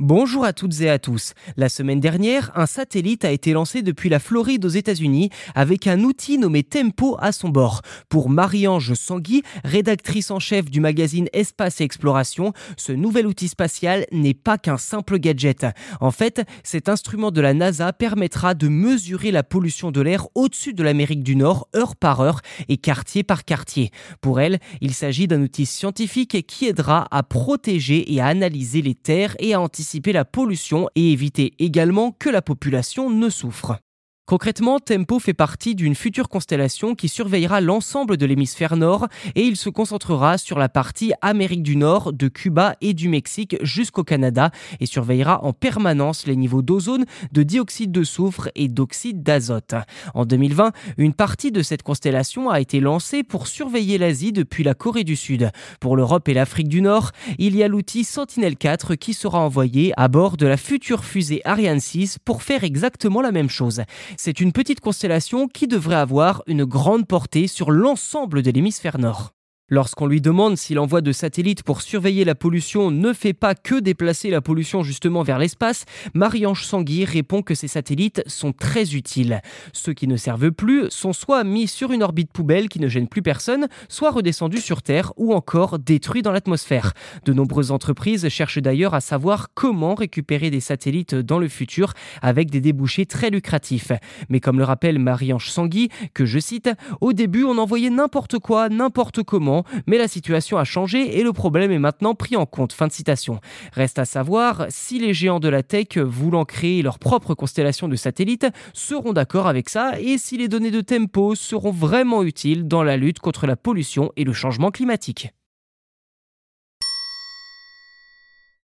Bonjour à toutes et à tous. La semaine dernière, un satellite a été lancé depuis la Floride aux États-Unis avec un outil nommé Tempo à son bord. Pour Marie-Ange Sangui, rédactrice en chef du magazine Espace et Exploration, ce nouvel outil spatial n'est pas qu'un simple gadget. En fait, cet instrument de la NASA permettra de mesurer la pollution de l'air au-dessus de l'Amérique du Nord heure par heure et quartier par quartier. Pour elle, il s'agit d'un outil scientifique qui aidera à protéger et à analyser les terres et à anticiper la pollution et éviter également que la population ne souffre. Concrètement, Tempo fait partie d'une future constellation qui surveillera l'ensemble de l'hémisphère nord et il se concentrera sur la partie Amérique du Nord, de Cuba et du Mexique jusqu'au Canada et surveillera en permanence les niveaux d'ozone, de dioxyde de soufre et d'oxyde d'azote. En 2020, une partie de cette constellation a été lancée pour surveiller l'Asie depuis la Corée du Sud. Pour l'Europe et l'Afrique du Nord, il y a l'outil Sentinel-4 qui sera envoyé à bord de la future fusée Ariane 6 pour faire exactement la même chose. C'est une petite constellation qui devrait avoir une grande portée sur l'ensemble de l'hémisphère nord. Lorsqu'on lui demande si l'envoi de satellites pour surveiller la pollution ne fait pas que déplacer la pollution justement vers l'espace, Marie-Ange Sanguy répond que ces satellites sont très utiles. Ceux qui ne servent plus sont soit mis sur une orbite poubelle qui ne gêne plus personne, soit redescendus sur Terre ou encore détruits dans l'atmosphère. De nombreuses entreprises cherchent d'ailleurs à savoir comment récupérer des satellites dans le futur avec des débouchés très lucratifs. Mais comme le rappelle Marie-Ange Sanguy, que je cite, au début on envoyait n'importe quoi, n'importe comment, mais la situation a changé et le problème est maintenant pris en compte. Reste à savoir si les géants de la tech voulant créer leur propre constellation de satellites seront d'accord avec ça et si les données de tempo seront vraiment utiles dans la lutte contre la pollution et le changement climatique.